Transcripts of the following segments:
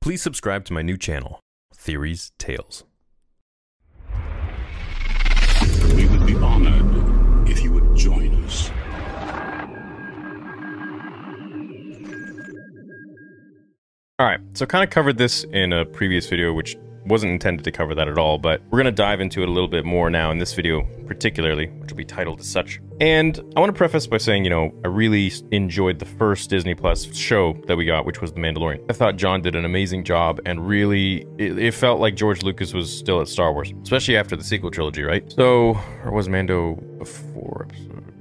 Please subscribe to my new channel, Theories Tales. We would be honored if you would join us. All right, so kind of covered this in a previous video, which wasn't intended to cover that at all, but we're going to dive into it a little bit more now in this video, particularly, which will be titled as such. And I want to preface by saying, you know, I really enjoyed the first Disney Plus show that we got, which was The Mandalorian. I thought Jon did an amazing job, and really, it, it felt like George Lucas was still at Star Wars, especially after the sequel trilogy, right? So, or was Mando before?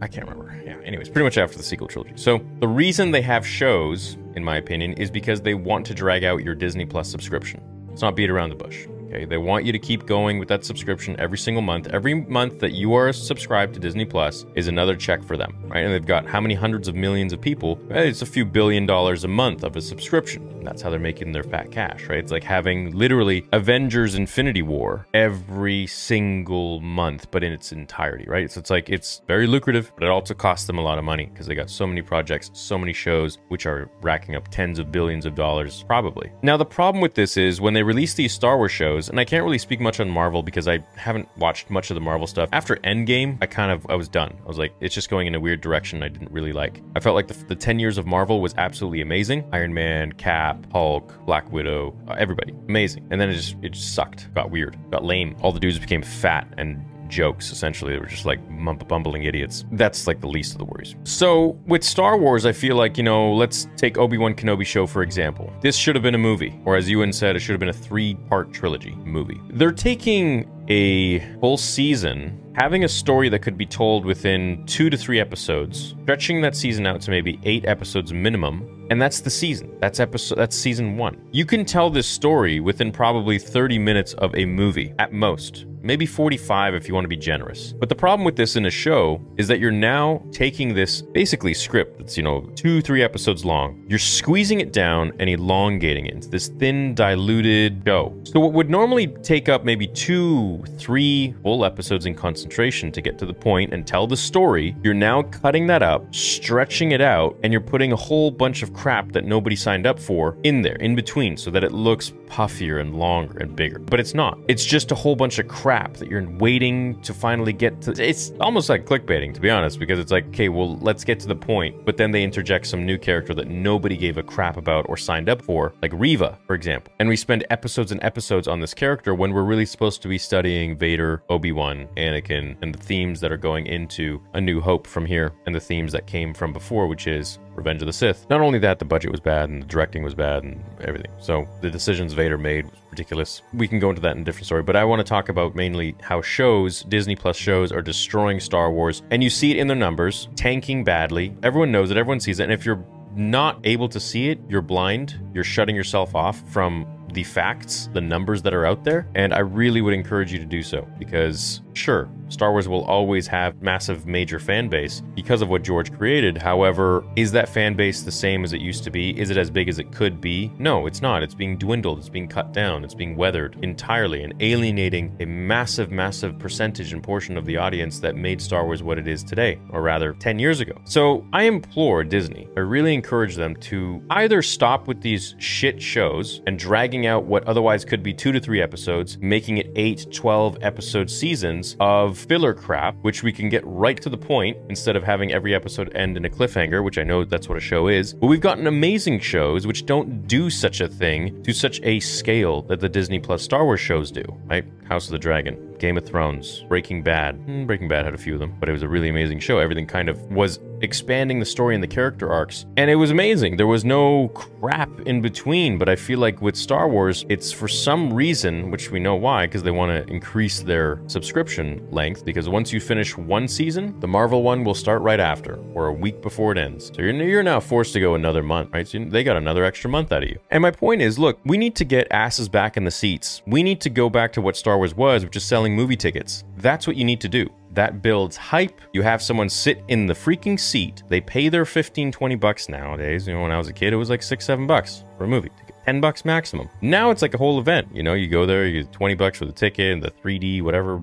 I can't remember. Yeah, anyways, pretty much after the sequel trilogy. So, the reason they have shows, in my opinion, is because they want to drag out your Disney Plus subscription. Let's not beat around the bush. Okay, they want you to keep going with that subscription every single month. Every month that you are subscribed to Disney Plus is another check for them, right? And they've got how many hundreds of millions of people? It's a few billion dollars a month of a subscription. That's how they're making their fat cash, right? It's like having literally Avengers Infinity War every single month, but in its entirety, right? So it's like it's very lucrative, but it also costs them a lot of money because they got so many projects, so many shows, which are racking up tens of billions of dollars, probably. Now, the problem with this is when they release these Star Wars shows, and I can't really speak much on Marvel because I haven't watched much of the Marvel stuff. After Endgame, I kind of I was done. I was like, it's just going in a weird direction I didn't really like. I felt like the, the 10 years of Marvel was absolutely amazing. Iron Man, Cap, Hulk, Black Widow, uh, everybody, amazing. And then it just it just sucked, got weird, got lame. All the dudes became fat and jokes essentially. They were just like bumbling idiots. That's like the least of the worries. So with star wars i feel like you know let's take obi-wan kenobi show for example. This should have been a movie or as ewan said it should have been a three-part trilogy movie. They're taking a full season having a story that could be told within two to three episodes stretching that season out to maybe eight episodes minimum and that's the season. That's episode that's season 1. You can tell this story within probably 30 minutes of a movie at most. Maybe 45 if you want to be generous. But the problem with this in a show is that you're now taking this basically script that's, you know, 2 3 episodes long. You're squeezing it down and elongating it into this thin diluted dough. So what would normally take up maybe 2 3 full episodes in concentration to get to the point and tell the story, you're now cutting that up, stretching it out, and you're putting a whole bunch of crap that nobody signed up for in there, in between, so that it looks puffier and longer and bigger. But it's not. It's just a whole bunch of crap that you're waiting to finally get to. It's almost like clickbaiting, to be honest, because it's like, okay, well, let's get to the point. But then they interject some new character that nobody gave a crap about or signed up for, like Reva, for example. And we spend episodes and episodes on this character when we're really supposed to be studying Vader, Obi Wan, Anakin, and the themes that are going into A New Hope from here, and the themes that came from before, which is Revenge of the Sith. Not only that, the budget was bad and the directing was bad and everything. So the decisions Vader made ridiculous. We can go into that in a different story, but I want to talk about mainly how shows, Disney Plus shows, are destroying Star Wars. And you see it in their numbers, tanking badly. Everyone knows it, everyone sees it. And if you're not able to see it, you're blind, you're shutting yourself off from the facts, the numbers that are out there. And I really would encourage you to do so because, sure, Star Wars will always have massive major fan base because of what George created. However, is that fan base the same as it used to be? Is it as big as it could be? No, it's not. It's being dwindled, it's being cut down, it's being weathered entirely and alienating a massive, massive percentage and portion of the audience that made Star Wars what it is today, or rather 10 years ago. So I implore Disney, I really encourage them to either stop with these shit shows and dragging out what otherwise could be two to three episodes, making it 8, 12 episode seasons of filler crap, which we can get right to the point instead of having every episode end in a cliffhanger, which I know that's what a show is. But we've gotten amazing shows which don't do such a thing to such a scale that the Disney Plus Star Wars shows do, right? House of the Dragon, Game of Thrones, Breaking Bad. Mm, Breaking Bad had a few of them, but it was a really amazing show. Everything kind of was expanding the story and the character arcs, and it was amazing. There was no crap in between, but I feel like with Star Wars, it's for some reason, which we know why, because they want to increase their subscription length. Because once you finish one season, the Marvel one will start right after, or a week before it ends. So you're, you're now forced to go another month, right? So they got another extra month out of you. And my point is, look, we need to get asses back in the seats. We need to go back to what Star Wars was, which is selling movie tickets. That's what you need to do. That builds hype. You have someone sit in the freaking seat. They pay their 15, 20 bucks nowadays. You know, when I was a kid, it was like six, seven bucks for a movie ticket. 10 bucks maximum. Now it's like a whole event. You know, you go there, you get 20 bucks for the ticket and the 3D, whatever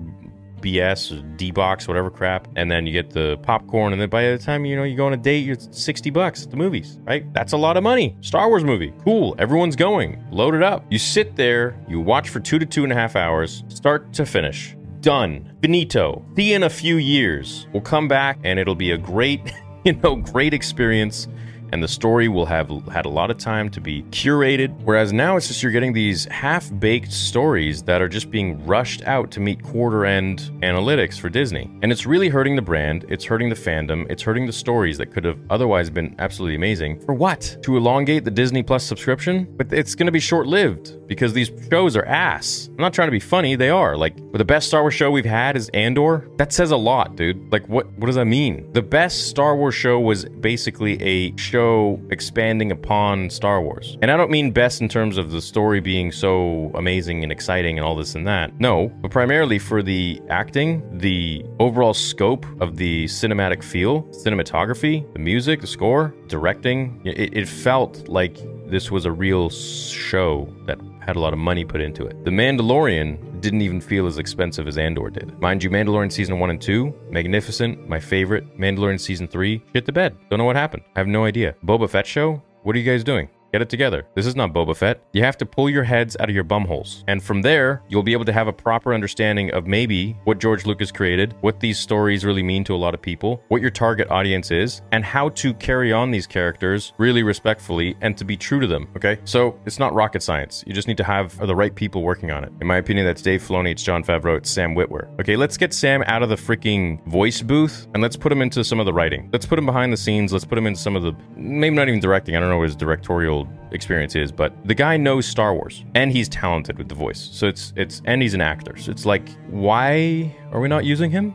BS or D box, whatever crap, and then you get the popcorn, and then by the time you know you go on a date, you're 60 bucks at the movies, right? That's a lot of money. Star Wars movie, cool. Everyone's going, load it up. You sit there, you watch for two to two and a half hours, start to finish. Done. Benito. See in a few years. We'll come back and it'll be a great, you know, great experience and the story will have had a lot of time to be curated. Whereas now it's just you're getting these half baked stories that are just being rushed out to meet quarter end analytics for Disney. And it's really hurting the brand, it's hurting the fandom, it's hurting the stories that could have otherwise been absolutely amazing. For what? To elongate the Disney Plus subscription? But it's to be short lived because these shows are ass. I'm not trying to be funny, they are. Like, the best Star Wars show we've had is Andor. That says a lot, dude. Like, what, what does that mean? The best Star Wars show was basically a show show expanding upon Star Wars. And I don't mean best in terms of the story being so amazing and exciting and all this and that. No, but primarily for the acting, the overall scope of the cinematic feel, cinematography, the music, the score, directing. It, it felt like this was a real show that had a lot of money put into it. The Mandalorian didn't even feel as expensive as Andor did. Mind you, Mandalorian season 1 and 2, magnificent, my favorite. Mandalorian season 3, shit the bed. Don't know what happened. I have no idea. Boba Fett show? What are you guys doing? Get it together. This is not Boba Fett. You have to pull your heads out of your bumholes. And from there, you'll be able to have a proper understanding of maybe what George Lucas created, what these stories really mean to a lot of people, what your target audience is, and how to carry on these characters really respectfully and to be true to them. Okay? So it's not rocket science. You just need to have the right people working on it. In my opinion, that's Dave Filoni, it's Jon Favreau, it's Sam Witwer. Okay, let's get Sam out of the freaking voice booth and let's put him into some of the writing. Let's put him behind the scenes. Let's put him into some of the, maybe not even directing. I don't know what his directorial experience is, but the guy knows Star Wars and he's talented with the voice. So it's it's and he's an actor. So it's like why are we not using him?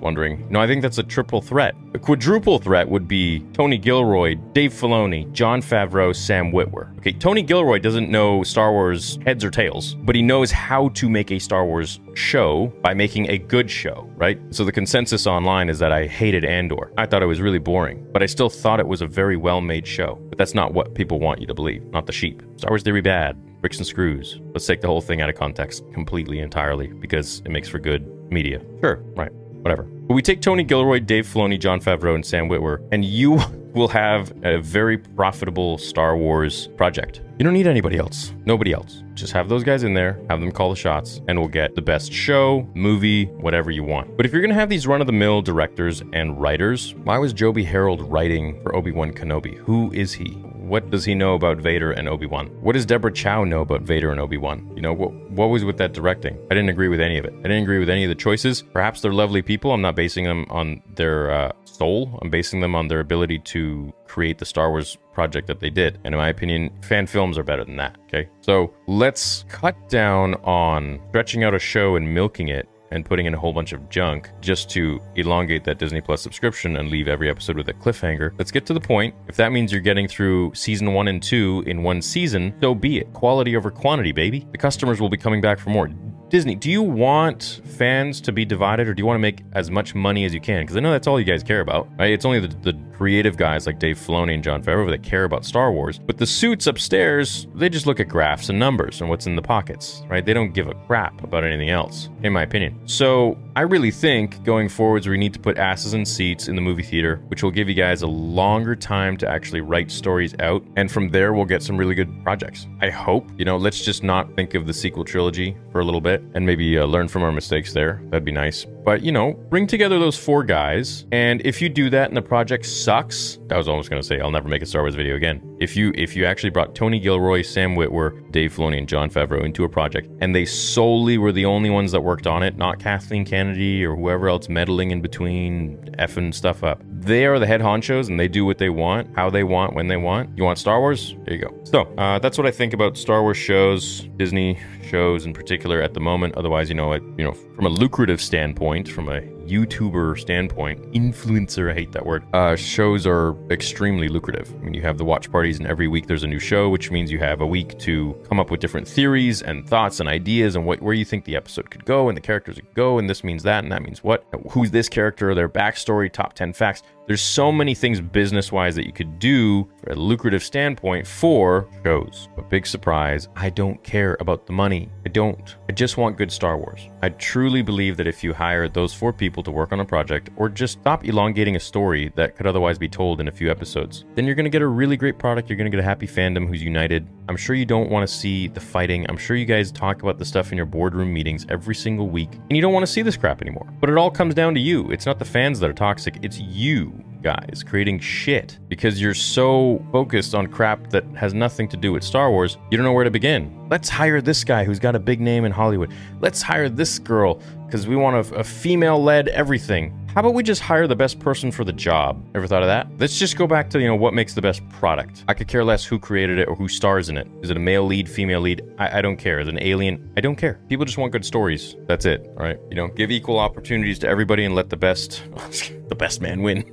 Wondering. No, I think that's a triple threat. A quadruple threat would be Tony Gilroy, Dave Filoni, Jon Favreau, Sam Witwer. Okay, Tony Gilroy doesn't know Star Wars heads or tails, but he knows how to make a Star Wars show by making a good show, right? So the consensus online is that I hated Andor. I thought it was really boring, but I still thought it was a very well made show. But that's not what people want you to believe, not the sheep. Star Wars theory bad, bricks and screws. Let's take the whole thing out of context completely entirely because it makes for good media. Sure, right, whatever. But we take Tony Gilroy, Dave Filoni, Jon Favreau, and Sam Witwer, and you will have a very profitable Star Wars project. You don't need anybody else. Nobody else. Just have those guys in there, have them call the shots, and we'll get the best show, movie, whatever you want. But if you're gonna have these run of the mill directors and writers, why was Joby Harold writing for Obi Wan Kenobi? Who is he? What does he know about Vader and Obi Wan? What does Deborah Chow know about Vader and Obi Wan? You know, what, what was with that directing? I didn't agree with any of it. I didn't agree with any of the choices. Perhaps they're lovely people. I'm not basing them on their uh, soul, I'm basing them on their ability to create the Star Wars project that they did. And in my opinion, fan films are better than that. Okay. So let's cut down on stretching out a show and milking it and putting in a whole bunch of junk just to elongate that Disney Plus subscription and leave every episode with a cliffhanger. Let's get to the point. If that means you're getting through season one and two in one season, so be it. Quality over quantity, baby. The customers will be coming back for more. Disney, do you want fans to be divided or do you want to make as much money as you can? Because I know that's all you guys care about, right? It's only the, the creative guys like Dave Filoni and Jon Favreau that care about Star Wars. But the suits upstairs, they just look at graphs and numbers and what's in the pockets, right? They don't give a crap about anything else, in my opinion. So I really think going forwards, we need to put asses in seats in the movie theater, which will give you guys a longer time to actually write stories out. And from there, we'll get some really good projects. I hope, you know, let's just not think of the sequel trilogy for a little bit it and maybe uh, learn from our mistakes there. That'd be nice. But, you know, bring together those four guys. And if you do that and the project sucks, I was almost going to say, I'll never make a Star Wars video again. If you if you actually brought Tony Gilroy, Sam Witwer, Dave Filoni, and Jon Favreau into a project, and they solely were the only ones that worked on it, not Kathleen Kennedy or whoever else meddling in between, effing stuff up. They are the head honchos and they do what they want, how they want, when they want. You want Star Wars? There you go. So uh, that's what I think about Star Wars shows, Disney shows in particular at the moment. Otherwise, you know, it, you know, from a lucrative standpoint, from a YouTuber standpoint, influencer, I hate that word, uh, shows are extremely lucrative. I mean, you have the watch parties, and every week there's a new show, which means you have a week to come up with different theories and thoughts and ideas and what, where you think the episode could go and the characters could go, and this means that, and that means what, who's this character, their backstory, top 10 facts. There's so many things business wise that you could do for a lucrative standpoint for shows. But big surprise, I don't care about the money. I don't. I just want good Star Wars. I truly believe that if you hire those four people to work on a project or just stop elongating a story that could otherwise be told in a few episodes, then you're going to get a really great product. You're going to get a happy fandom who's united. I'm sure you don't want to see the fighting. I'm sure you guys talk about the stuff in your boardroom meetings every single week, and you don't want to see this crap anymore. But it all comes down to you. It's not the fans that are toxic, it's you guys creating shit because you're so focused on crap that has nothing to do with Star Wars, you don't know where to begin. Let's hire this guy who's got a big name in Hollywood. Let's hire this girl because we want a, a female led everything. How about we just hire the best person for the job? Ever thought of that? Let's just go back to, you know, what makes the best product. I could care less who created it or who stars in it. Is it a male lead, female lead? I, I don't care. Is it an alien? I don't care. People just want good stories. That's it. All right. You know, give equal opportunities to everybody and let the best, the best man win.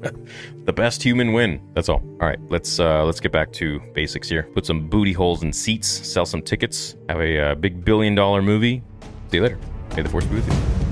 the best human win. That's all. All right. Let's, uh, let's get back to basics here. Put some booty holes in seats, sell some tickets, have a uh, big billion dollar movie. See you later. May the force be with you.